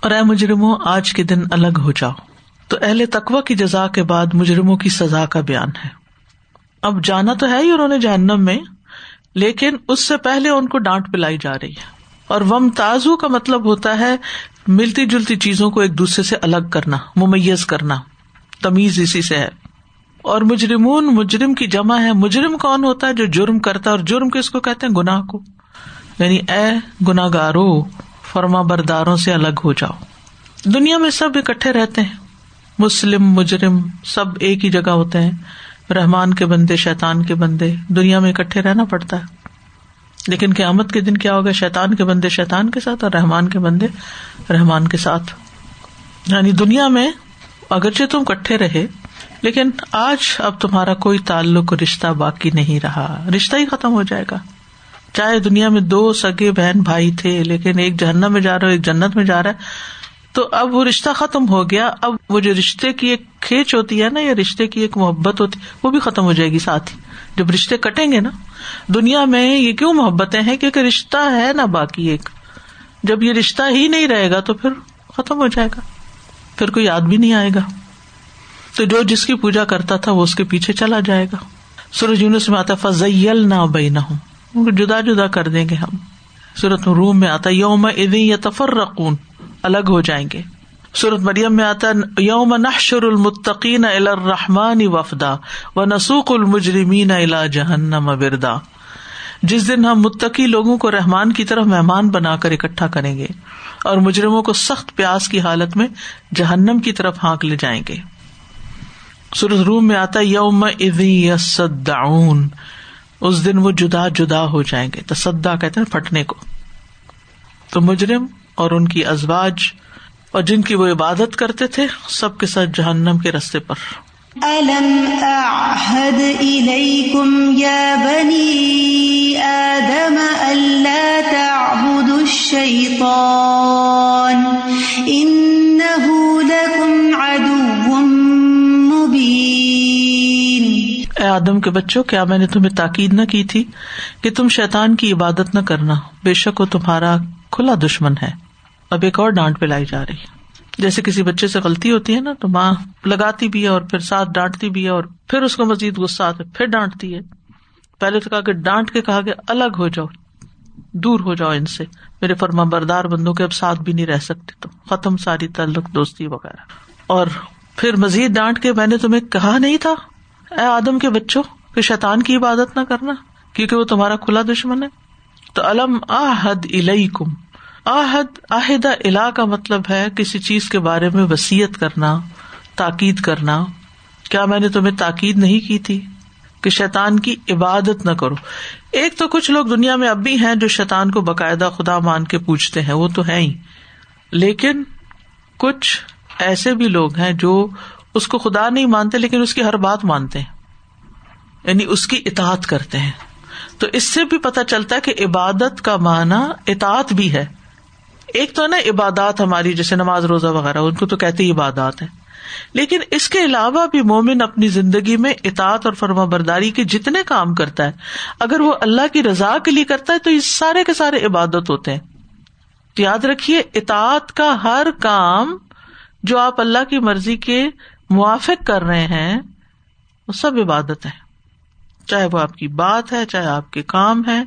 اور اے مجرموں آج کے دن الگ ہو جاؤ۔ تو اہل تقوا کی جزا کے بعد مجرموں کی سزا کا بیان ہے۔ اب جانا تو ہے ہی انہوں نے جہنم میں، لیکن اس سے پہلے ان کو ڈانٹ پلائی جا رہی ہے۔ اور وم تازو کا مطلب ہوتا ہے ملتی جلتی چیزوں کو ایک دوسرے سے الگ کرنا، ممیز کرنا۔ تمیز اسی سے ہے۔ اور مجرمون، مجرم کی جمع ہے۔ مجرم کون ہوتا ہے جو جرم کرتا ہے اور جرم کس کو کہتے ہیں؟ گناہ کو۔ یعنی اے گناگارو فرما برداروں سے الگ ہو جاؤ۔ دنیا میں سب اکٹھے رہتے ہیں۔ مسلم، مجرم، سب ایک ہی جگہ ہوتے ہیں۔ رحمان کے بندے شیتان کے بندے۔ دنیا میں اکٹھے رہنا پڑتا ہے۔ لیکن قیامت کے دن کیا ہوگا؟ شیتان کے بندے شیتان کے ساتھ اور رحمان کے بندے رحمان کے ساتھ۔ یعنی دنیا میں اگرچہ تم کٹھے رہے لیکن آج اب تمہارا کوئی تعلق رشتہ باقی نہیں رہا۔ رشتہ ہی ختم ہو جائے گا۔ چاہے دنیا میں دو سگے بہن بھائی تھے، لیکن ایک جہنم میں جا رہا ایک جنت میں جا رہا ہے۔ تو اب وہ رشتہ ختم ہو گیا۔ اب وہ جو رشتے کی ایک کھینچ ہوتی ہے نا، یا رشتے کی ایک محبت ہوتی ہے وہ بھی ختم ہو جائے گی ساتھ ہی۔ جب رشتے کٹیں گے نا، دنیا میں یہ کیوں محبتیں ہیں؟ کیونکہ رشتہ ہے نا باقی ایک۔ جب یہ رشتہ ہی نہیں رہے گا تو پھر ختم ہو جائے گا۔ پھر کوئی یاد بھی نہیں آئے گا۔ تو جو جس کی پوجا کرتا تھا وہ اس کے پیچھے چلا جائے گا۔ سورج یونس میں آتا فضل نہ بے نہ ہوں جدا جدا کر دیں گے ہم۔ سورت روم میں آتا یوم ادین یا تفر رقون الگ ہو جائیں گے۔ سورت مریم میں آتا یوم نحشر المتقین الرحمان وفدا و نسوق المجرمین الا جہنم بردا جس دن ہم متقی لوگوں کو رحمان کی طرف مہمان بنا کر اکٹھا کریں گے اور مجرموں کو سخت پیاس کی حالت میں جہنم کی طرف ہانک لے جائیں گے۔ سورت روم میں آتا یوم ادین اس دن وہ جدا جدا ہو جائیں گے۔ تصدا کہتے ہیں پھٹنے کو۔ تو مجرم اور ان کی ازواج اور جن کی وہ عبادت کرتے تھے، سب کے ساتھ جہنم کے رستے پر۔ اے آدم کے بچوں، کیا میں نے تمہیں تاکید نہ کی تھی کہ تم شیتان کی عبادت نہ کرنا؟ بے شک وہ تمہارا کھلا دشمن ہے۔ اب ایک اور ڈانٹ پہ لائی جا رہی ہے۔ جیسے کسی بچے سے غلطی ہوتی ہے نا، تو ماں لگاتی بھی ہے اور پھر ساتھ ڈانٹتی بھی ہے اور پھر اس کو مزید غصہ آتا ہے، پھر ڈانٹتی ہے۔ پہلے تو کہا کہ ڈانٹ کے کہا کہ الگ ہو جاؤ، دور ہو جاؤ ان سے۔ میرے فرما بردار بندوں کے اب ساتھ بھی نہیں رہ سکتے تو ختم ساری تعلق دوستی وغیرہ۔ اور پھر مزید ڈانٹ کے میں نے تمہیں کہا نہیں تھا اے آدم کے بچوں، کہ شیتان کی عبادت نہ کرنا، کیونکہ وہ تمہارا کھلا دشمن ہے۔ تو علم آحد کم آحد عہدہ الا کا مطلب ہے کسی چیز کے بارے میں وسیعت کرنا، تاکید کرنا۔ کیا میں نے تمہیں تاکید نہیں کی تھی کہ شیتان کی عبادت نہ کرو؟ ایک تو کچھ لوگ دنیا میں اب بھی ہیں جو شیتان کو باقاعدہ خدا مان کے پوچھتے ہیں، وہ تو ہے ہی۔ لیکن کچھ ایسے بھی لوگ ہیں جو اس کو خدا نہیں مانتے لیکن اس کی ہر بات مانتے ہیں۔ یعنی اس کی اطاعت کرتے ہیں۔ تو اس سے بھی پتا چلتا ہے کہ عبادت کا معنی اطاعت بھی ہے۔ ایک تو نا عبادات ہماری، جیسے نماز، روزہ وغیرہ، ان کو تو کہتے ہی عبادات ہے لیکن اس کے علاوہ بھی مومن اپنی زندگی میں اطاط اور فرما برداری کے جتنے کام کرتا ہے، اگر وہ اللہ کی رضا کے لیے کرتا ہے تو یہ سارے کے سارے عبادت ہوتے ہیں۔ تو یاد رکھیے، اطاعت کا ہر کام جو آپ اللہ کی مرضی کے موافق کر رہے ہیں، وہ سب عبادت ہے چاہے وہ آپ کی بات ہے، چاہے آپ کے کام ہے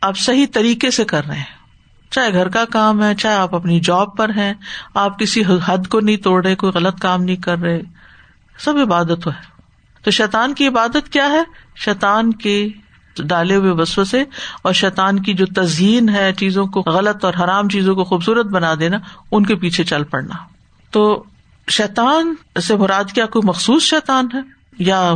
آپ صحیح طریقے سے کر رہے ہیں۔ چاہے گھر کا کام ہے، چاہے آپ اپنی جاب پر ہیں، آپ کسی حد کو نہیں توڑ رہے، کوئی غلط کام نہیں کر رہے۔ سب عبادت ہے۔ تو شیتان کی عبادت کیا ہے؟ شیتان کے ڈالے ہوئے بسوں سے اور شیتان کی جو تزئین ہے چیزوں کو غلط اور حرام چیزوں کو خوبصورت بنا دینا، ان کے پیچھے چل پڑنا۔ تو شیتان سے مراد کیا کوئی مخصوص شیتان ہے؟ یا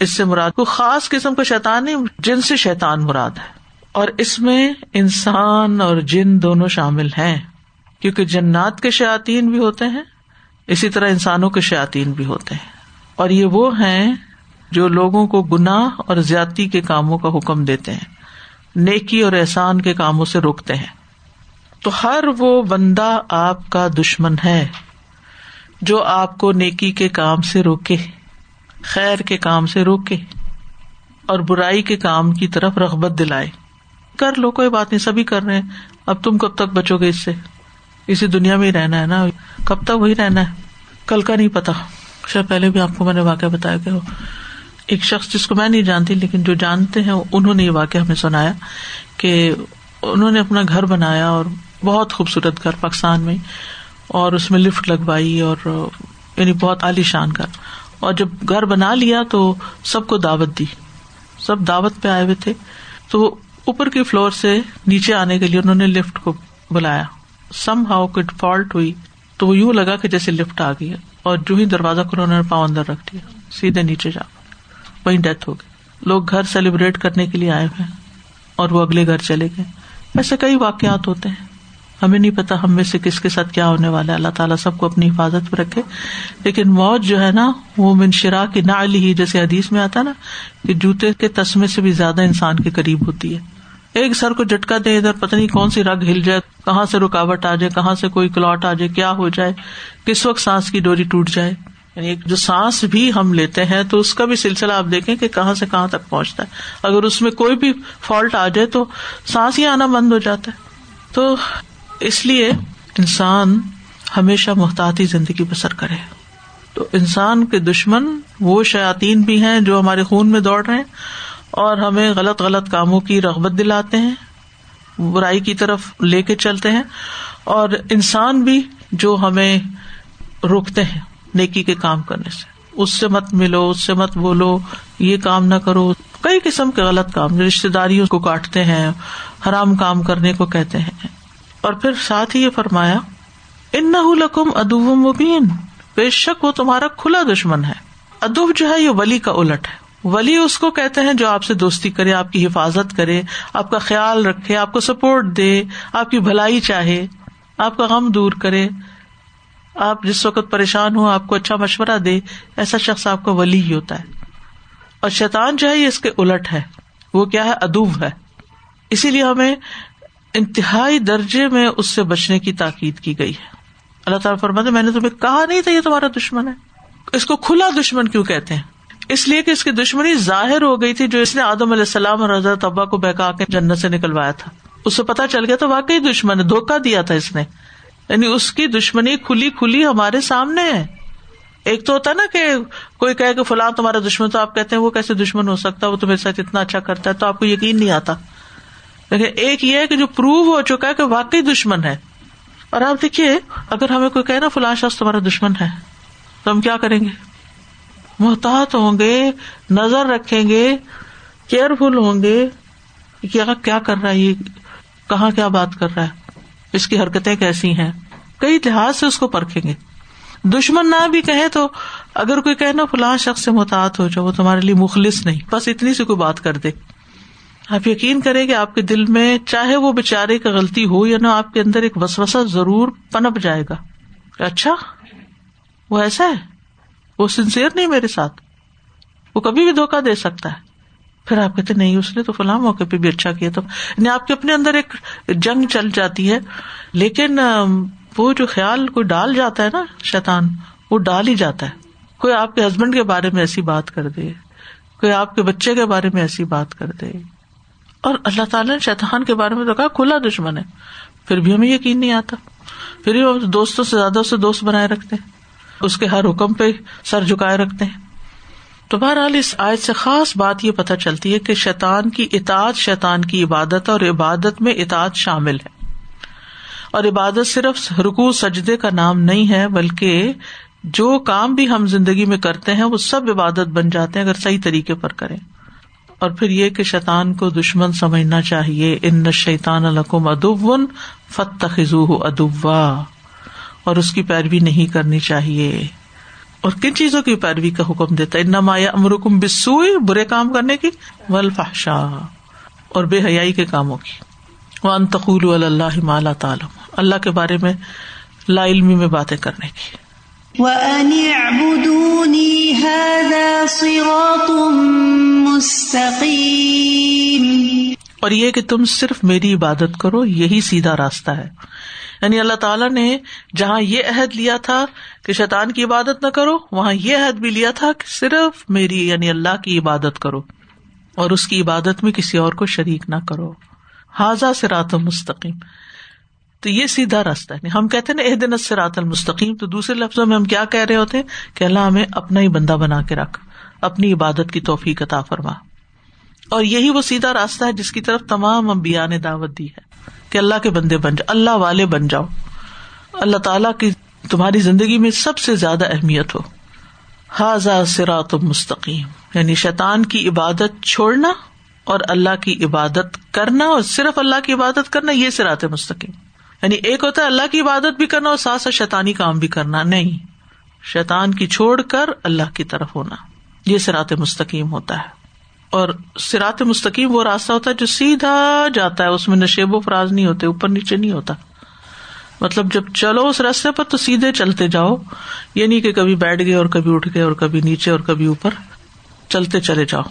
اس سے مراد کوئی خاص قسم کا شیتان نہیں، جن سے شیتان مراد ہے؟ اور اس میں انسان اور جن دونوں شامل ہیں، کیونکہ جنات کے شاطین بھی ہوتے ہیں، اسی طرح انسانوں کے شاطین بھی ہوتے ہیں۔ اور یہ وہ ہیں جو لوگوں کو گناہ اور زیادتی کے کاموں کا حکم دیتے ہیں، نیکی اور احسان کے کاموں سے روکتے ہیں۔ تو ہر وہ بندہ آپ کا دشمن ہے۔ جو آپ کو نیکی کے کام سے روکے، خیر کے کام سے روکے، اور برائی کے کام کی طرف رغبت دلائے۔ کر لو، کوئی بات نہیں، سبھی کر رہے ہیں۔ اب تم کب تک بچو گے اس سے؟ اسی دنیا میں ہی رہنا ہے نا؟ کب تک وہی رہنا ہے؟ کل کا نہیں پتا۔ شاید پہلے بھی آپ کو میں نے واقعہ بتایا کہ ایک شخص جس کو میں نہیں جانتی، لیکن جو جانتے ہیں، انہوں نے یہ واقعہ ہمیں سنایا کہ انہوں نے اپنا گھر بنایا اور بہت خوبصورت گھر پاکستان میں۔ اور اس میں لفٹ لگوائی اور یعنی بہت عالی شان گھر اور جب گھر بنا لیا تو سب کو دعوت دی۔ سب دعوت پہ آئے ہوئے تھے۔ تو اوپر کی فلور سے نیچے آنے کے لیے انہوں نے لفٹ کو بلایا۔ سم ہاؤ کٹ فالٹ ہوئی۔ تو وہ یوں لگا کہ جیسے لفٹ آ گئی اور جو ہی دروازہ کھلا انہوں نے پاؤں اندر رکھ دیا۔ سیدھے نیچے جا۔ وہیں ڈیتھ ہو گئی۔ لوگ گھر سیلیبریٹ کرنے کے لیے آئے ہوئے اور وہ اگلے گھر چلے گئے۔ ایسے کئی واقعات ہوتے ہیں۔ ہمیں نہیں پتا ہم میں سے کس کے ساتھ کیا ہونے والا ہے۔ اللہ تعالیٰ سب کو اپنی حفاظت پہ رکھے۔ لیکن موت جو ہے نا، وہ منشرا کی نہ ہی، جیسے حدیث میں آتا نا، کہ جوتے کے تسمے سے بھی زیادہ انسان کے قریب ہوتی ہے۔ ایک سر کو جھٹکا دے ادھر پتہ نہیں کون سی رگ ہل جائے، کہاں سے رکاوٹ آ جائے، کہاں سے کوئی کلاٹ آ جائے، کیا ہو جائے، کس وقت سانس کی ڈوری ٹوٹ جائے۔ یعنی جو سانس بھی ہم لیتے ہیں، تو اس کا بھی سلسلہ آپ دیکھیں کہ کہاں سے کہاں تک پہنچتا ہے۔ اگر اس میں کوئی بھی فالٹ آ جائے تو سانس ہی آنا بند ہو جاتا ہے۔ تو اس لیے انسان ہمیشہ محتاطی زندگی بسر کرے۔ تو انسان کے دشمن وہ شاطین بھی ہیں جو ہمارے خون میں دوڑ رہے ہیں اور ہمیں غلط غلط کاموں کی رغبت دلاتے ہیں، برائی کی طرف لے کے چلتے ہیں اور انسان بھی جو ہمیں روکتے ہیں نیکی کے کام کرنے سے۔ اس سے مت ملو، اس سے مت بولو، یہ کام نہ کرو۔ کئی قسم کے غلط کام رشتے داریوں کو کاٹتے ہیں، حرام کام کرنے کو کہتے ہیں۔ اور پھر ساتھ ہی یہ فرمایا ان لکم ادو مبین. بے شک وہ تمہارا کھلا دشمن ہے۔ ادب جو ہے یہ ولی کا الٹ ہے۔ ولی اس کو کہتے ہیں جو آپ سے دوستی کرے، آپ کی حفاظت کرے، آپ کا خیال رکھے، آپ کو سپورٹ دے، آپ کی بھلائی چاہے، آپ کا غم دور کرے۔ آپ جس وقت پریشان ہو آپ کو اچھا مشورہ دے۔ ایسا شخص آپ کا ولی ہی ہوتا ہے۔ اور شیطان جو ہے یہ اس کے الٹ ہے۔ وہ کیا ہے؟ ادوب ہے۔ اسی لیے ہمیں انتہائی درجے میں اس سے بچنے کی تاکید کی گئی ہے۔ اللہ تعالیٰ فرماتے میں نے تمہیں کہا نہیں تھا یہ تمہارا دشمن ہے۔ اس کو کھلا دشمن کیوں کہتے ہیں؟ اس لیے کہ اس کی دشمنی ظاہر ہو گئی تھی جو اس نے آدم علیہ السلام اور حضرت ابا کو بہکا کے جنت سے نکلوایا تھا۔ اس سے پتا چل گیا تو واقعی دشمن ہے دھوکا دیا تھا اس نے۔ یعنی اس کی دشمنی کھلی کھلی ہمارے سامنے ہے۔ ایک تو ہوتا نا کہ کوئی کہ فلاں تمہارا دشمن تو آپ کہتے ہیں وہ کیسے دشمن ہو سکتا ہے، وہ تمہارے ساتھ اتنا اچھا کرتا ہے تو آپ کو یقین نہیں آتا۔ لیکن ایک یہ ہے کہ جو پروو ہو چکا ہے کہ واقعی دشمن ہے۔ اور آپ دیکھیے، اگر ہمیں کوئی کہ نا فلاں شخص تمہارا دشمن ہے، تو ہم کیا کریں گے؟ محتاط ہوں گے، نظر رکھیں گے، کیئرفل ہوں گے کیا کر رہا ہے یہ، کہاں کیا بات کر رہا ہے، اس کی حرکتیں کیسی ہیں۔ کئی لحاظ سے اس کو پرکھیں گے۔ دشمن نہ بھی کہیں تو اگر کوئی کہنا فلاں شخص سے محتاط ہو جائے وہ تمہارے لیے مخلص نہیں، بس اتنی سی کوئی بات کر دے۔ آپ یقین کریں کہ آپ کے دل میں چاہے وہ بےچارے کا غلطی ہو یا نہ آپ کے اندر ایک وسوسا ضرور پنپ جائے گا۔ اچھا وہ ایسا ہے؟ وہ سنسیئر نہیں میرے ساتھ۔ وہ کبھی بھی دھوکا دے سکتا ہے۔ پھر آپ کہتے نہیں، اس نے تو فلاں موقع پہ بھی اچھا کیا تو یعنی آپ کے اپنے اندر ایک جنگ چل جاتی ہے، لیکن وہ جو خیال کوئی ڈال جاتا ہے نا شیتان وہ ڈال ہی جاتا ہے۔ کوئی آپ کے ہسبینڈ کے بارے میں ایسی بات کر دے، کوئی آپ کے بچے کے بارے میں ایسی بات کر دے۔ اور اللہ تعالیٰ نے شیطان کے بارے میں تو کہا، کھلا دشمن ہے۔ پھر بھی ہمیں یقین نہیں آتا۔ پھر بھی وہ دوستوں سے زیادہ اسے دوست بنائے رکھتے ہیں۔ اس کے ہر حکم پہ سر جھکائے رکھتے ہیں۔ تو بہرحال اس آیت سے خاص بات یہ پتہ چلتی ہے کہ شیطان کی اطاعت، شیطان کی عبادت اور عبادت میں اطاعت شامل ہے۔ اور عبادت صرف رکو سجدے کا نام نہیں ہے، بلکہ جو کام بھی ہم زندگی میں کرتے ہیں، وہ سب عبادت بن جاتے ہیں اگر صحیح طریقے پر کریں۔ اور پھر یہ کہ شیطان کو دشمن سمجھنا چاہیے۔ ان شیطان القم ادب فتح ادبا اور اس کی پیروی نہیں کرنی چاہیے۔ اور کن چیزوں کی پیروی کا حکم دیتا ہے؟ انما امرکم بسوئی برے کام کرنے کی۔ ولفاشا اور بے حیائی کے کاموں کی۔ وہ انتقول اللہ مالا تعالم اللہ کے بارے میں لا علمی میں باتیں کرنے کی۔ اور یہ کہ تم صرف میری عبادت کرو، یہی سیدھا راستہ ہے۔ یعنی اللہ تعالیٰ نے جہاں یہ عہد لیا تھا کہ شیطان کی عبادت نہ کرو، وہاں یہ عہد بھی لیا تھا کہ صرف میری یعنی اللہ کی عبادت کرو۔ اور اس کی عبادت میں کسی اور کو شریک نہ کرو۔ حاضہ سے مستقیم۔ تو یہ سیدھا راستہ ہے۔ یعنی ہم کہتے نا دن سے رات المستقیم، تو دوسرے لفظوں میں ہم کیا کہہ رہے ہوتے کہ اللہ ہمیں اپنا ہی بندہ بنا کے رکھ، اپنی عبادت کی توفیق عطا فرما۔ اور یہی وہ سیدھا راستہ ہے جس کی طرف تمام امبیا نے دعوت دی ہے کہ اللہ کے بندے بن جاؤ اللہ والے بن جاؤ۔ اللہ تعالیٰ کی تمہاری زندگی میں سب سے زیادہ اہمیت ہو۔ حاضا سرات مستقیم۔ یعنی شیطان کی عبادت چھوڑنا اور اللہ کی عبادت کرنا، اور صرف اللہ کی عبادت کرنا، یہ سرات مستقیم۔ یعنی ایک ہوتا ہے اللہ کی عبادت بھی کرنا اور ساتھ ساتھ شیطانی کام بھی کرنا۔ نہیں۔ شیطان کی چھوڑ کر اللہ کی طرف ہونا۔ یہ سرات مستقیم ہوتا ہے۔ اور سرات مستقیم وہ راستہ ہوتا ہے جو سیدھا جاتا ہے۔ اس میں نشیب و فراز نہیں ہوتے، اوپر نیچے نہیں ہوتا۔ مطلب جب چلو اس راستے پر تو سیدھے چلتے جاؤ۔ یہ نہیں کہ کبھی بیٹھ گئے اور کبھی اٹھ گئے اور کبھی نیچے اور کبھی اوپر۔ چلتے چلے جاؤ۔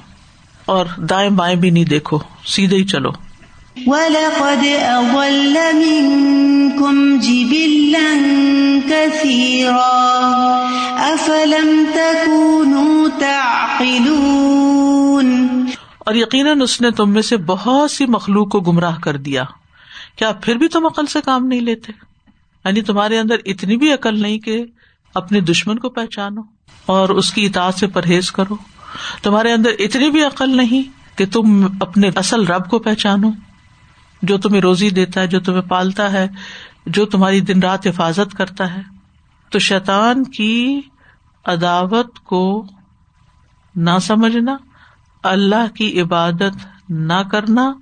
اور دائیں بائیں بھی نہیں دیکھو، سیدھے ہی چلو۔ وَلَقَدْ أَضَلَّ مِنْكُمْ جِبِلًّا كَثِيرًا. أَفَلَمْ تَكُونُوا تَعْقِلُونَ؟ اور یقیناً اس نے تم میں سے بہت سی مخلوق کو گمراہ کر دیا۔ کیا پھر بھی تم عقل سے کام نہیں لیتے؟ یعنی تمہارے اندر اتنی بھی عقل نہیں کہ اپنے دشمن کو پہچانو اور اس کی اطاعت سے پرہیز کرو۔ تمہارے اندر اتنی بھی عقل نہیں کہ تم اپنے اصل رب کو پہچانو۔ جو تمہیں روزی دیتا ہے، جو تمہیں پالتا ہے، جو تمہاری دن رات حفاظت کرتا ہے۔ تو شیطان کی عداوت کو نہ سمجھنا، اللہ کی عبادت نہ کرنا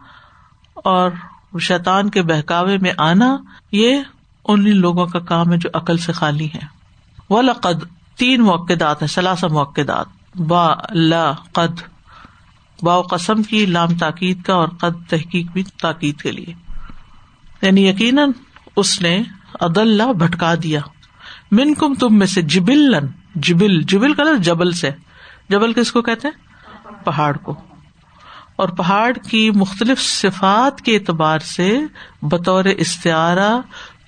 اور شیطان کے بہکاوے میں آنا، یہ ان لوگوں کا کام ہے جو عقل سے خالی ہے وہ لقد تین موقع دات ہیں سلاسا موقع دات با اللہ قد با قسم کی لام تاکید کا اور قد تحقیق بھی تاکید کے لیے۔ یعنی یقیناً اس نے عد اللہ بھٹکا دیا۔ من کم تم میں سے جبل جبل جبل کا جبل سے۔ جبل کس کو کہتے ہیں؟ پہاڑ کو۔ اور پہاڑ کی مختلف صفات کے اعتبار سے بطور استعارہ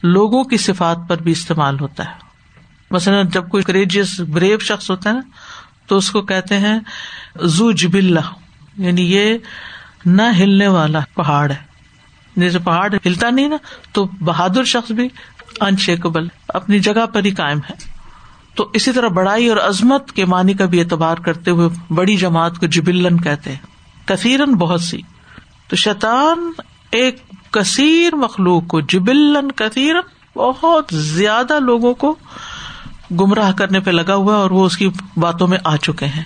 لوگوں کی صفات پر بھی استعمال ہوتا ہے۔ مثلاً جب کوئی کریجیس بریو شخص ہوتا ہے نا، تو اس کو کہتے ہیں زو جبل یعنی یہ نہ ہلنے والا پہاڑ ہے۔ جیسے پہاڑ ہلتا نہیں نا، تو بہادر شخص بھی انشیکبل اپنی جگہ پر ہی کائم ہے۔ تو اسی طرح بڑائی اور عظمت کے معنی کا بھی اعتبار کرتے ہوئے بڑی جماعت کو جبلن کہتے ہیں۔ کثیرن بہت سی۔ تو شیطان ایک کثیر مخلوق کو جبلن کثیرن بہت زیادہ لوگوں کو گمراہ کرنے پہ لگا ہوا اور وہ اس کی باتوں میں آ چکے ہیں۔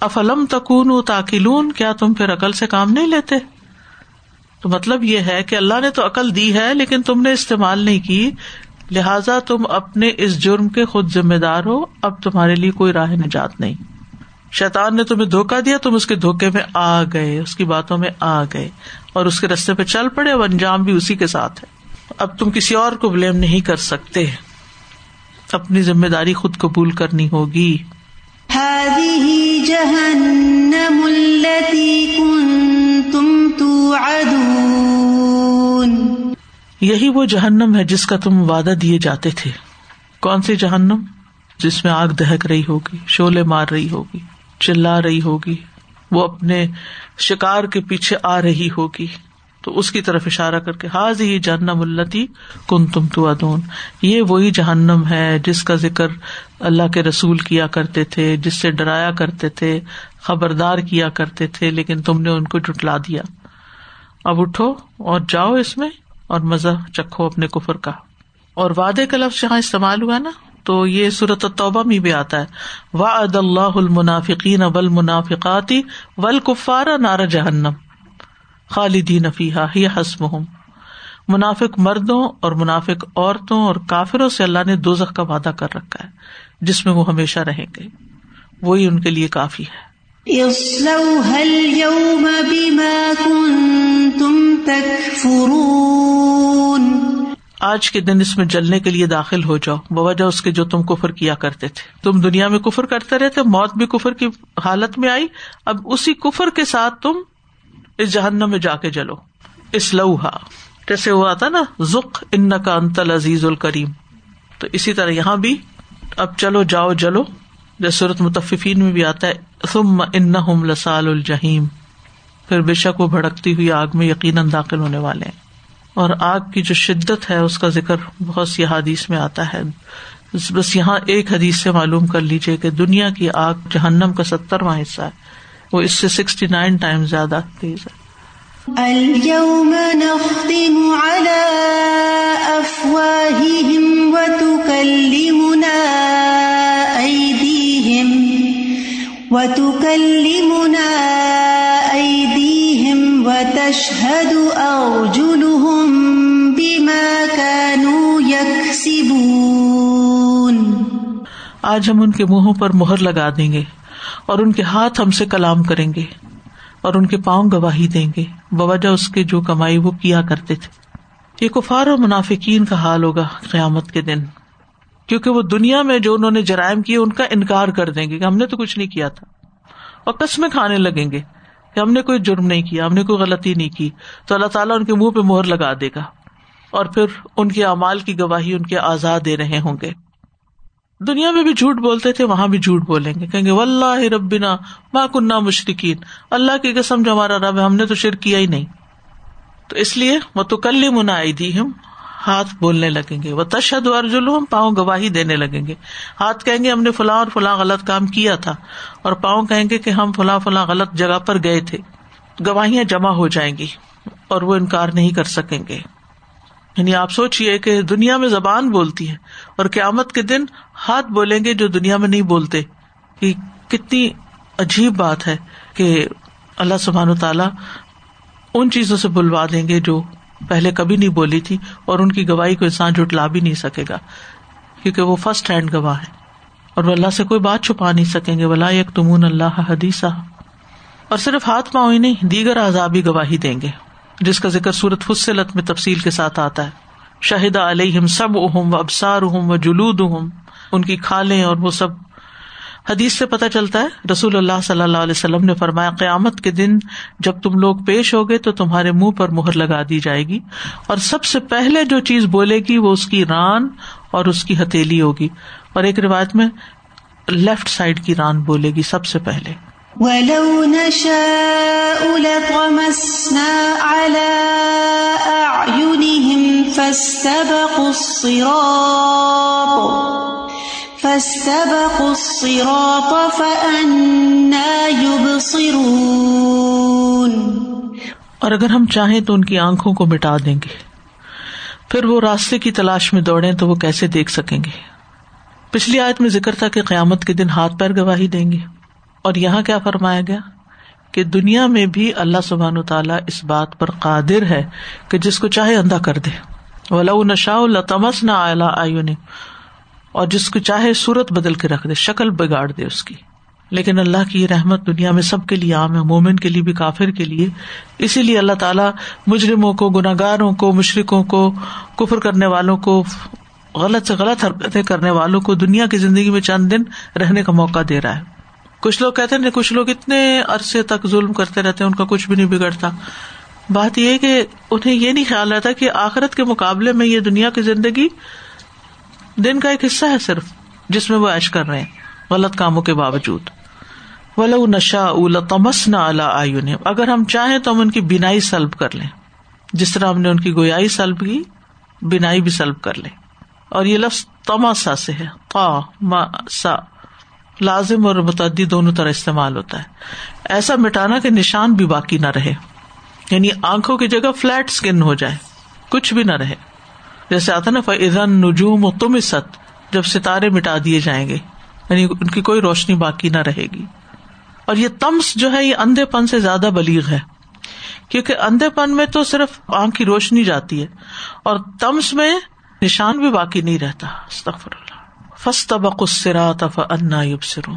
افلم تکون تاکلون، کیا تم پھر عقل سے کام نہیں لیتے؟ تو مطلب یہ ہے کہ اللہ نے تو عقل دی ہے، لیکن تم نے استعمال نہیں کی۔ لہذا تم اپنے اس جرم کے خود ذمہ دار ہو، اب تمہارے لیے کوئی راہ نجات نہیں۔ شیطان نے تمہیں دھوکا دیا، تم اس کے دھوکے میں آ گئے، اس کی باتوں میں آ گئے، اور اس کے رستے پہ چل پڑے، اور انجام بھی اسی کے ساتھ ہے۔ اب تم کسی اور کو بلیم نہیں کر سکتے۔ اپنی ذمہ داری خود قبول کرنی ہوگی۔ یہی وہ جہنم ہے جس کا تم وعدہ دیے جاتے تھے۔ کون سی جہنم؟ جس میں آگ دہک رہی ہوگی، شولے مار رہی ہوگی، چلا رہی ہوگی، وہ اپنے شکار کے پیچھے آ رہی ہوگی۔ تو اس کی طرف اشارہ کر کے حاض ہی جہنم التی کن تم تو ادون یہ وہی جہنم ہے جس کا ذکر اللہ کے رسول کیا کرتے تھے، جس سے ڈرایا کرتے تھے، خبردار کیا کرتے تھے، لیکن تم نے ان کو جٹلا دیا۔ اب اٹھو اور جاؤ اس میں اور مزہ چکھو اپنے کفر کا۔ اور وعدے کا لفظ جہاں استعمال ہوا نا، تو یہ صورت توبہ میں بھی آتا ہے۔ وا اد اللہ المنافقین ول منافقاتی ول کفارا نار جہنم۔ خالدین افیحا ہی حسم منافق مردوں اور منافق عورتوں اور کافروں سے اللہ نے دو کا وعدہ کر رکھا ہے جس میں وہ ہمیشہ رہیں گے۔ وہی ان کے لیے کافی ہے۔ آج کے دن اس میں جلنے کے لیے داخل ہو جاؤ بوجہ اس کے جو تم کفر کیا کرتے تھے۔ تم دنیا میں کفر کرتے رہتے موت بھی کفر کی حالت میں آئی اب اسی کفر کے ساتھ تم اس جہنم میں جا کے جلو۔ اس لوہا جیسے ہوا تھا نا ذخ ان کا انتل عزیز الکریم۔ تو اسی طرح یہاں بھی اب چلو، جاؤ، جلو۔ جیسے صورت متفقین میں بھی آتا ہے، ثم ان لسال الجہیم پھر بے شک وہ بھڑکتی ہوئی آگ میں یقیناً داخل ہونے والے ہیں۔ اور آگ کی جو شدت ہے، اس کا ذکر بہت سی حادیث میں آتا ہے۔ بس یہاں ایک حدیث سے معلوم کر لیجیے کہ دنیا کی آگ جہنم کا سترواں حصہ ہے۔ وہ اس سے سکسٹی نائن ٹائم زیادہ تیز ہے۔ اليوم نختم على أفواههم وتكلمنا أيديهم وتكلمنا أيديهم وتشهد أرجلهم بما كانوا يكسبون۔ آج ہم ان کے منہوں پر مہر لگا دیں گے۔ اور ان کے ہاتھ ہم سے کلام کریں گے اور ان کے پاؤں گواہی دیں گے۔ بوجہ اس کے جو کمائی وہ کیا کرتے تھے۔ یہ کفار اور منافقین کا حال ہوگا قیامت کے دن۔ کیونکہ وہ دنیا میں جو انہوں نے جرائم کیے ان کا انکار کر دیں گے کہ ہم نے تو کچھ نہیں کیا تھا۔ اور قسمیں کھانے لگیں گے کہ ہم نے کوئی جرم نہیں کیا، ہم نے کوئی غلطی نہیں کی۔ تو اللہ تعالیٰ ان کے منہ پہ مہر لگا دے گا اور پھر ان کے اعمال کی گواہی ان کے آزاد دے رہے ہوں گے۔ دنیا میں بھی جھوٹ بولتے تھے، وہاں بھی جھوٹ بولیں گے۔ کہیں گے و ربنا ماں کنہ مشرقین اللہ کی قسم، جو ہمارا رب ہے، ہم نے تو شرک کیا ہی نہیں۔ تو اس لیے وہ تو کل منائی دی ہم ہاتھ بولنے لگیں گے۔ وہ تشد ارجل ہم پاؤں گواہی دینے لگیں گے۔ ہاتھ کہیں گے، ہم نے فلاں اور فلاں غلط کام کیا تھا۔ اور پاؤں کہیں گے کہ ہم فلاں فلاں غلط جگہ پر گئے تھے۔ گواہیاں جمع ہو جائیں گی اور وہ انکار نہیں کر سکیں گے۔ یعنی آپ سوچیے کہ دنیا میں زبان بولتی ہے اور قیامت کے دن ہاتھ بولیں گے جو دنیا میں نہیں بولتے۔ یہ کتنی عجیب بات ہے کہ اللہ سبحان تعالیٰ ان چیزوں سے بلوا دیں گے جو پہلے کبھی نہیں بولی تھی اور ان کی گواہی کو انسان جٹلا بھی نہیں سکے گا، کیونکہ وہ فرسٹ ہینڈ گواہ ہے اور وہ اللہ سے کوئی بات چھپا نہیں سکیں گے۔ بلا یک تمون اللہ حدیثہ۔ اور صرف ہاتھ پاؤں ہی نہیں، دیگر آزابی گواہی دیں گے۔ جس کا ذکر سورت فصلت میں تفصیل کے ساتھ آتا ہے۔ شاہد علیہم سب اہم و ابسار اہم و جلود اہم ان کی کھالیں اور وہ سب۔ حدیث سے پتہ چلتا ہے، رسول اللہ صلی اللہ علیہ وسلم نے فرمایا، قیامت کے دن جب تم لوگ پیش ہوگے تو تمہارے منہ پر مہر لگا دی جائے گی۔ اور سب سے پہلے جو چیز بولے گی وہ اس کی ران اور اس کی ہتھیلی ہوگی۔ اور ایک روایت میں لیفٹ سائڈ کی ران بولے گی سب سے پہلے۔ ولو نشاء لطمسنا على أعينهم فاستبقوا الصراط فاستبقوا الصراط فأنا يبصرون اور اگر ہم چاہیں تو ان کی آنکھوں کو مٹا دیں گے۔ پھر وہ راستے کی تلاش میں دوڑے تو وہ کیسے دیکھ سکیں گے؟ پچھلی آیت میں ذکر تھا کہ قیامت کے دن ہاتھ پیر گواہی دیں گے۔ اور یہاں کیا فرمایا گیا؟ کہ دنیا میں بھی اللہ سبحان تعالیٰ اس بات پر قادر ہے کہ جس کو چاہے اندھا کر دے۔ ولا نشا تمس نہ آلہ نے اور جس کو چاہے سورت بدل کے رکھ دے، شکل بگاڑ دے اس کی۔ لیکن اللہ کی یہ رحمت دنیا میں سب کے لیے عام ہے، مومن کے لیے بھی، کافر کے لیے۔ اسی لیے اللہ تعالیٰ مجرموں کو گناگاروں کو مشرقوں کو، کفر کرنے والوں کو، غلط سے غلط حرکتیں کرنے والوں کو دنیا کی زندگی میں چند دن رہنے کا موقع دے رہا ہے۔ کچھ لوگ کہتے ہیں کچھ لوگ اتنے عرصے تک ظلم کرتے رہتے ان کا کچھ بھی نہیں بگڑتا۔ بات یہ کہ انہیں یہ نہیں خیال رہتا کہ آخرت کے مقابلے میں یہ دنیا کی زندگی دن کا ایک حصہ ہے صرف، جس میں وہ ایش کر رہے ہیں، غلط کاموں کے باوجود۔ ولو نشا تمس نہ آئین اگر ہم چاہیں تو ہم ان کی بینائی سلب کر لیں۔ جس طرح ہم نے ان کی گویائی سلب کی، بینائی بھی سلب کر لیں۔ اور یہ لفظ تماسا سے ہے سا۔ لازم اور متعدی دونوں طرح استعمال ہوتا ہے۔ ایسا مٹانا کہ نشان بھی باقی نہ رہے۔ یعنی آنکھوں کی جگہ فلیٹ اسکن ہو جائے۔ کچھ بھی نہ رہے۔ جیسے آتا نا فن نجوم و تم ست جب ستارے مٹا دیے جائیں گے یعنی ان کی کوئی روشنی باقی نہ رہے گی۔ اور یہ تمس جو ہے، یہ اندھے پن سے زیادہ بلیغ ہے۔ کیونکہ اندھے پن میں تو صرف آنکھ کی روشنی جاتی ہے، اور تمس میں نشان بھی باقی نہیں رہتا۔ اللہ۔ فس تبق تف انا سرو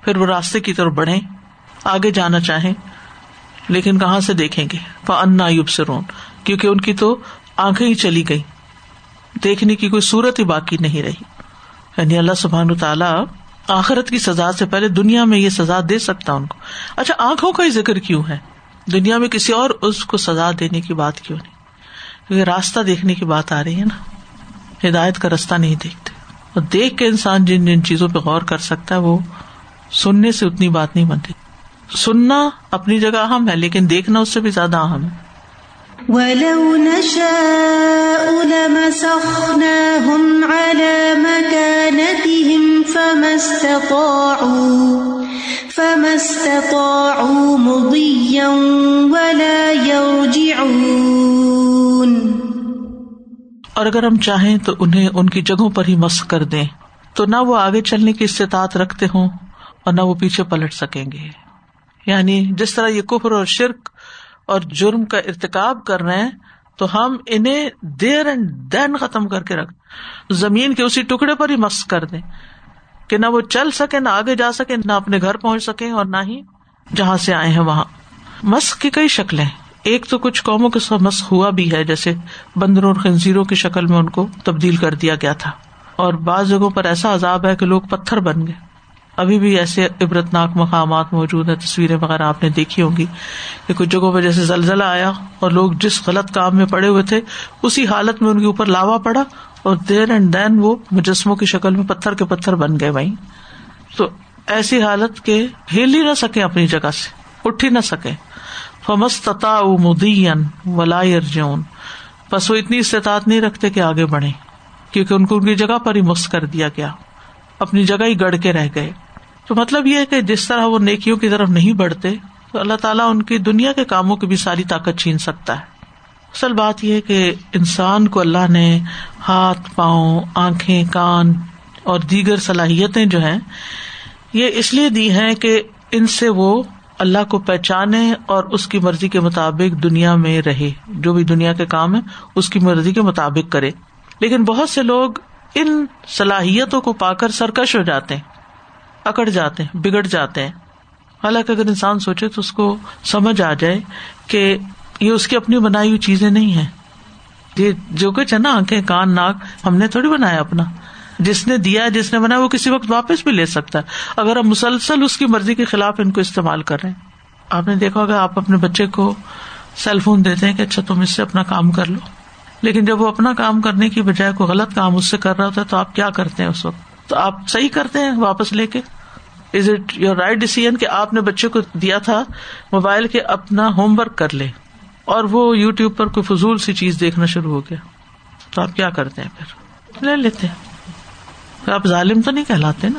پھر وہ راستے کی طرف بڑھے آگے جانا چاہیں، لیکن کہاں سے دیکھیں گے؟ انا یوب سرون کیونکہ ان کی تو آنکھیں ہی چلی گئی دیکھنے کی کوئی صورت ہی باقی نہیں رہی۔ یعنی اللہ سبحان تعالیٰ آخرت کی سزا سے پہلے دنیا میں یہ سزا دے سکتا ان کو۔ اچھا آنکھوں کا ہی ذکر کیوں ہے؟ دنیا میں کسی اور اس کو سزا دینے کی بات کیوں نہیں؟ کیونکہ راستہ دیکھنے کی بات آ رہی ہے نا۔ ہدایت کا راستہ نہیں دیکھتے۔ اور دیکھ کے انسان جن جن چیزوں پہ غور کر سکتا ہے، وہ سننے سے اتنی بات نہیں بنتی۔ سننا اپنی جگہ اہم ہے، لیکن دیکھنا اس سے بھی زیادہ اہم ہے۔ ولو نشاء لمسخناهم على مكانتهم فما استطاعوا فما استطاعوا مضيا ولا يرجعون۔ اور اگر ہم چاہیں تو انہیں ان کی جگہوں پر ہی مس کر دیں۔ تو نہ وہ آگے چلنے کی استطاعت رکھتے ہوں اور نہ وہ پیچھے پلٹ سکیں گے۔ یعنی جس طرح یہ کفر اور شرک اور جرم کا ارتقاب کر رہے ہیں، تو ہم انہیں دیر اینڈ دین ختم کر کے رکھ، زمین کے اسی ٹکڑے پر ہی مس کر دیں۔ کہ نہ وہ چل سکے نہ آگے جا سکے نہ اپنے گھر پہنچ سکے اور نہ ہی جہاں سے آئے ہیں وہاں۔ مسق کی کئی شکلیں ایک تو کچھ قوموں کے ساتھ مسق ہوا بھی ہے، جیسے بندروں اور خنزیروں کی شکل میں ان کو تبدیل کر دیا گیا تھا۔ اور بعض جگہوں پر ایسا عذاب ہے کہ لوگ پتھر بن گئے۔ ابھی بھی ایسے عبرتناک مقامات موجود ہیں، تصویریں وغیرہ آپ نے دیکھی ہوں گی کہ کچھ جگہوں پہ جیسے زلزلہ آیا اور لوگ جس غلط کام میں پڑے ہوئے تھے، اسی حالت میں ان کے اوپر لاوا پڑا اور دیر اینڈ دین وہ مجسموں کی شکل میں پتھر کے پتھر بن گئے وہیں۔ تو ایسی حالت کے ہل ہی نہ سکے اپنی جگہ سے، اٹھ ہی نہ سکے فمستا مدین ولائر جون بس وہ اتنی استطاعت نہیں رکھتے کہ آگے بڑھے کیونکہ ان کو ان کی جگہ پر ہی مس کر دیا گیا۔ اپنی جگہ ہی گڑ کے رہ گئے۔ تو مطلب یہ ہے کہ جس طرح وہ نیکیوں کی طرف نہیں بڑھتے، تو اللہ تعالیٰ ان کی دنیا کے کاموں کی بھی ساری طاقت چھین سکتا ہے۔ اصل بات یہ کہ انسان کو اللہ نے ہاتھ، پاؤں، آنکھیں، کان اور دیگر صلاحیتیں جو ہیں، یہ اس لیے دی ہیں کہ ان سے وہ اللہ کو پہچانے اور اس کی مرضی کے مطابق دنیا میں رہے۔ جو بھی دنیا کے کام ہے اس کی مرضی کے مطابق کرے۔ لیکن بہت سے لوگ ان صلاحیتوں کو پا کر سرکش ہو جاتے ہیں، اکڑ جاتے ہیں، بگڑ جاتے ہیں۔ حالانکہ اگر انسان سوچے تو اس کو سمجھ آ جائے کہ یہ اس کی اپنی بنائی ہوئی چیزیں نہیں ہے یہ جو کچھ ہے نا، آنکھیں، کان، ناک، ہم نے تھوڑی بنایا اپنا۔ جس نے دیا جس نے بنایا، وہ کسی وقت واپس بھی لے سکتا ہے۔ اگر ہم مسلسل اس کی مرضی کے خلاف ان کو استعمال کر رہے ہیں۔ آپ نے دیکھا ہوگا، آپ اپنے بچے کو سیل فون دیتے ہیں کہ اچھا تم اس سے اپنا کام کر لو۔ لیکن جب وہ اپنا کام کرنے کی بجائے کوئی غلط کام اس سے کر رہا ہوتا ہے، تو آپ کیا کرتے ہیں اس وقت؟ تو آپ صحیح کرتے ہیں واپس لے کے؟ Is it your right decision کہ آپ نے بچے کو دیا تھا موبائل کے اپنا ہوم ورک کر لے اور وہ یو ٹیوب پر کوئی فضول سی چیز دیکھنا شروع ہو گیا؟ تو آپ کیا کرتے ہیں پھر؟ لے لیتے ہیں۔ آپ ظالم تو نہیں کہلاتے نا؟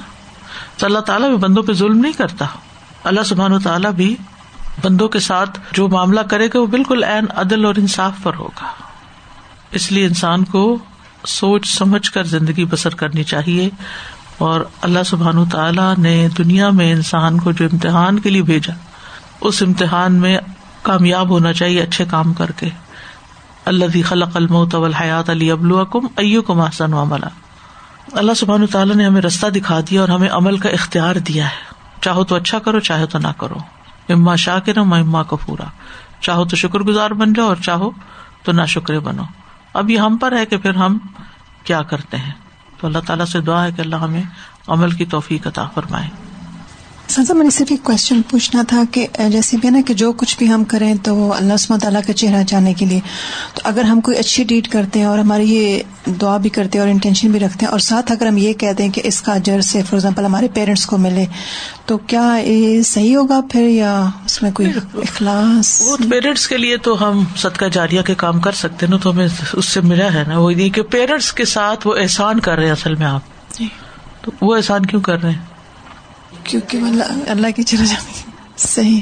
تو اللہ تعالیٰ بھی بندوں پہ ظلم نہیں کرتا۔ اللہ سبحان و تعالیٰ بھی بندوں کے ساتھ جو معاملہ کرے گا وہ بالکل عین، عدل اور انصاف پر ہوگا۔ اس لیے انسان کو سوچ سمجھ کر زندگی بسر کرنی چاہیے۔ اور اللہ سبحان تعالیٰ نے دنیا میں انسان کو جو امتحان کے لیے بھیجا، اس امتحان میں کامیاب ہونا چاہیے اچھے کام کر کے۔ اللہ خلق الموت حیات علی ابلو کم ایو کم آسن و عملہ اللہ سبحان تعالیٰ نے ہمیں رستہ دکھا دیا اور ہمیں عمل کا اختیار دیا ہے۔ چاہو تو اچھا کرو، چاہے تو نہ کرو۔ اما شاہ کے نہ اما کپورا چاہو تو شکر گزار بن جاؤ اور چاہو تو نہ شکر بنو۔ اب یہ ہم پر ہے کہ پھر ہم کیا کرتے ہیں؟ تو اللہ تعالیٰ سے دعا ہے کہ اللہ ہمیں عمل کی توفیق عطا فرمائے۔ سر میں نے صرف ایک کوشچن پوچھنا تھا کہ جیسے بھی نا کہ جو کچھ بھی ہم کریں تو اللہ عصم تعالیٰ کا چہرہ جانے کے لیے۔ تو اگر ہم کوئی اچھی ڈیٹ کرتے ہیں اور ہماری یہ دعا بھی کرتے ہیں اور انٹینشن بھی رکھتے ہیں اور ساتھ اگر ہم یہ کہہ دیں کہ اس کا اجر سے فار ایگزامپل ہمارے پیرنٹس کو ملے تو کیا یہ صحیح ہوگا پھر یا اس میں کوئی اخلاص؟ وہ پیرنٹس کے لیے تو ہم صدقہ جاریہ کے کام کر سکتے نا تو ہمیں اس سے ملا ہے نا۔ وہ کہ پیرنٹس کے ساتھ وہ احسان کر رہے ہیں اصل میں آپ۔ جی۔ تو وہ احسان کیوں کر رہے ہیں؟ کیونکہ اللہ کی چلا جاتی صحیح۔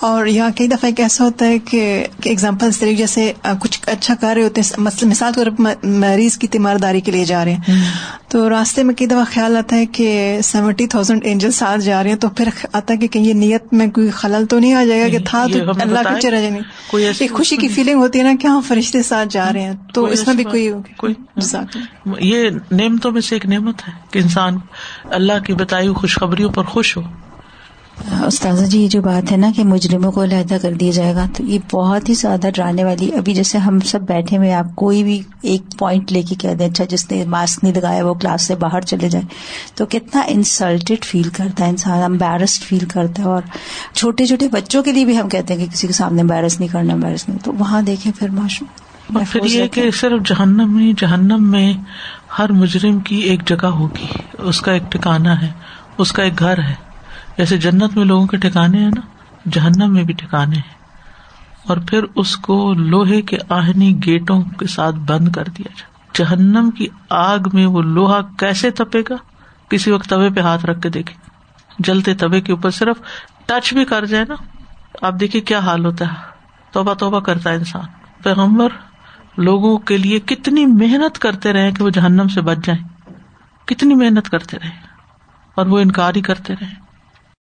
اور یہاں کئی دفعہ ایک ایسا ہوتا ہے کہ اگزامپل طریقے جیسے کچھ اچھا کر رہے ہوتے ہیں مثال طور پر مریض کی تیمارداری کے لیے جا رہے ہیں۔ تو راستے میں کئی دفعہ خیال آتا ہے کہ سیونٹی تھاؤزینڈ اینجل ساتھ جا رہے ہیں تو پھر آتا ہے کہ کہیں یہ نیت میں کوئی خلل تو نہیں آ جائے گا کہ تھا تو اللہ کی چرا جانی۔ ایک خوشی کی فیلنگ ہوتی ہے نا کہ ہاں فرشتے ساتھ جا رہے ہیں تو اس میں بھی کوئی یہ نعمتوں میں سے ایک نعمت ہے کہ انسان اللہ کی بتائی خوشخبریوں پر خوش ہو۔ استاذہ جی یہ جو بات ہے نا کہ مجرموں کو علیحدہ کر دیا جائے گا تو یہ بہت ہی زیادہ ڈرانے والی ابھی جیسے ہم سب بیٹھے ہوئے آپ کوئی بھی ایک پوائنٹ لے کے کہہ دیں اچھا جس نے ماسک نہیں لگایا وہ کلاس سے باہر چلے جائے تو کتنا انسلٹیڈ فیل کرتا ہے انسان امبیرسڈ فیل کرتا ہے اور چھوٹے چھوٹے بچوں کے لیے بھی ہم کہتے ہیں کہ کسی کے سامنے امبیرس نہیں کرنا امبیرس نہیں تو وہاں دیکھیں پھر معاشرہ پھر یہ کہ صرف جہنم میں جہنم میں ہر مجرم کی ایک جگہ ہوگی اس کا ایک ٹھکانا ہے اس کا ایک گھر ہے۔ جیسے جنت میں لوگوں کے ٹھکانے ہیں نا، جہنم میں بھی ٹھکانے ہیں۔ اور پھر اس کو لوہے کے آہنی گیٹوں کے ساتھ بند کر دیا جائے۔ جہنم کی آگ میں وہ لوہا کیسے تپے گا؟ کسی وقت توے پہ ہاتھ رکھ کے دیکھے جلتے تبے کے اوپر صرف ٹچ بھی کر جائے نا۔ آپ دیکھیے کیا حال ہوتا ہے۔ توبہ توبہ کرتا ہے انسان۔ پیغمبر لوگوں کے لیے کتنی محنت کرتے رہے کہ وہ جہنم سے بچ جائیں۔ کتنی محنت کرتے رہے۔ اور وہ انکار ہی کرتے رہے۔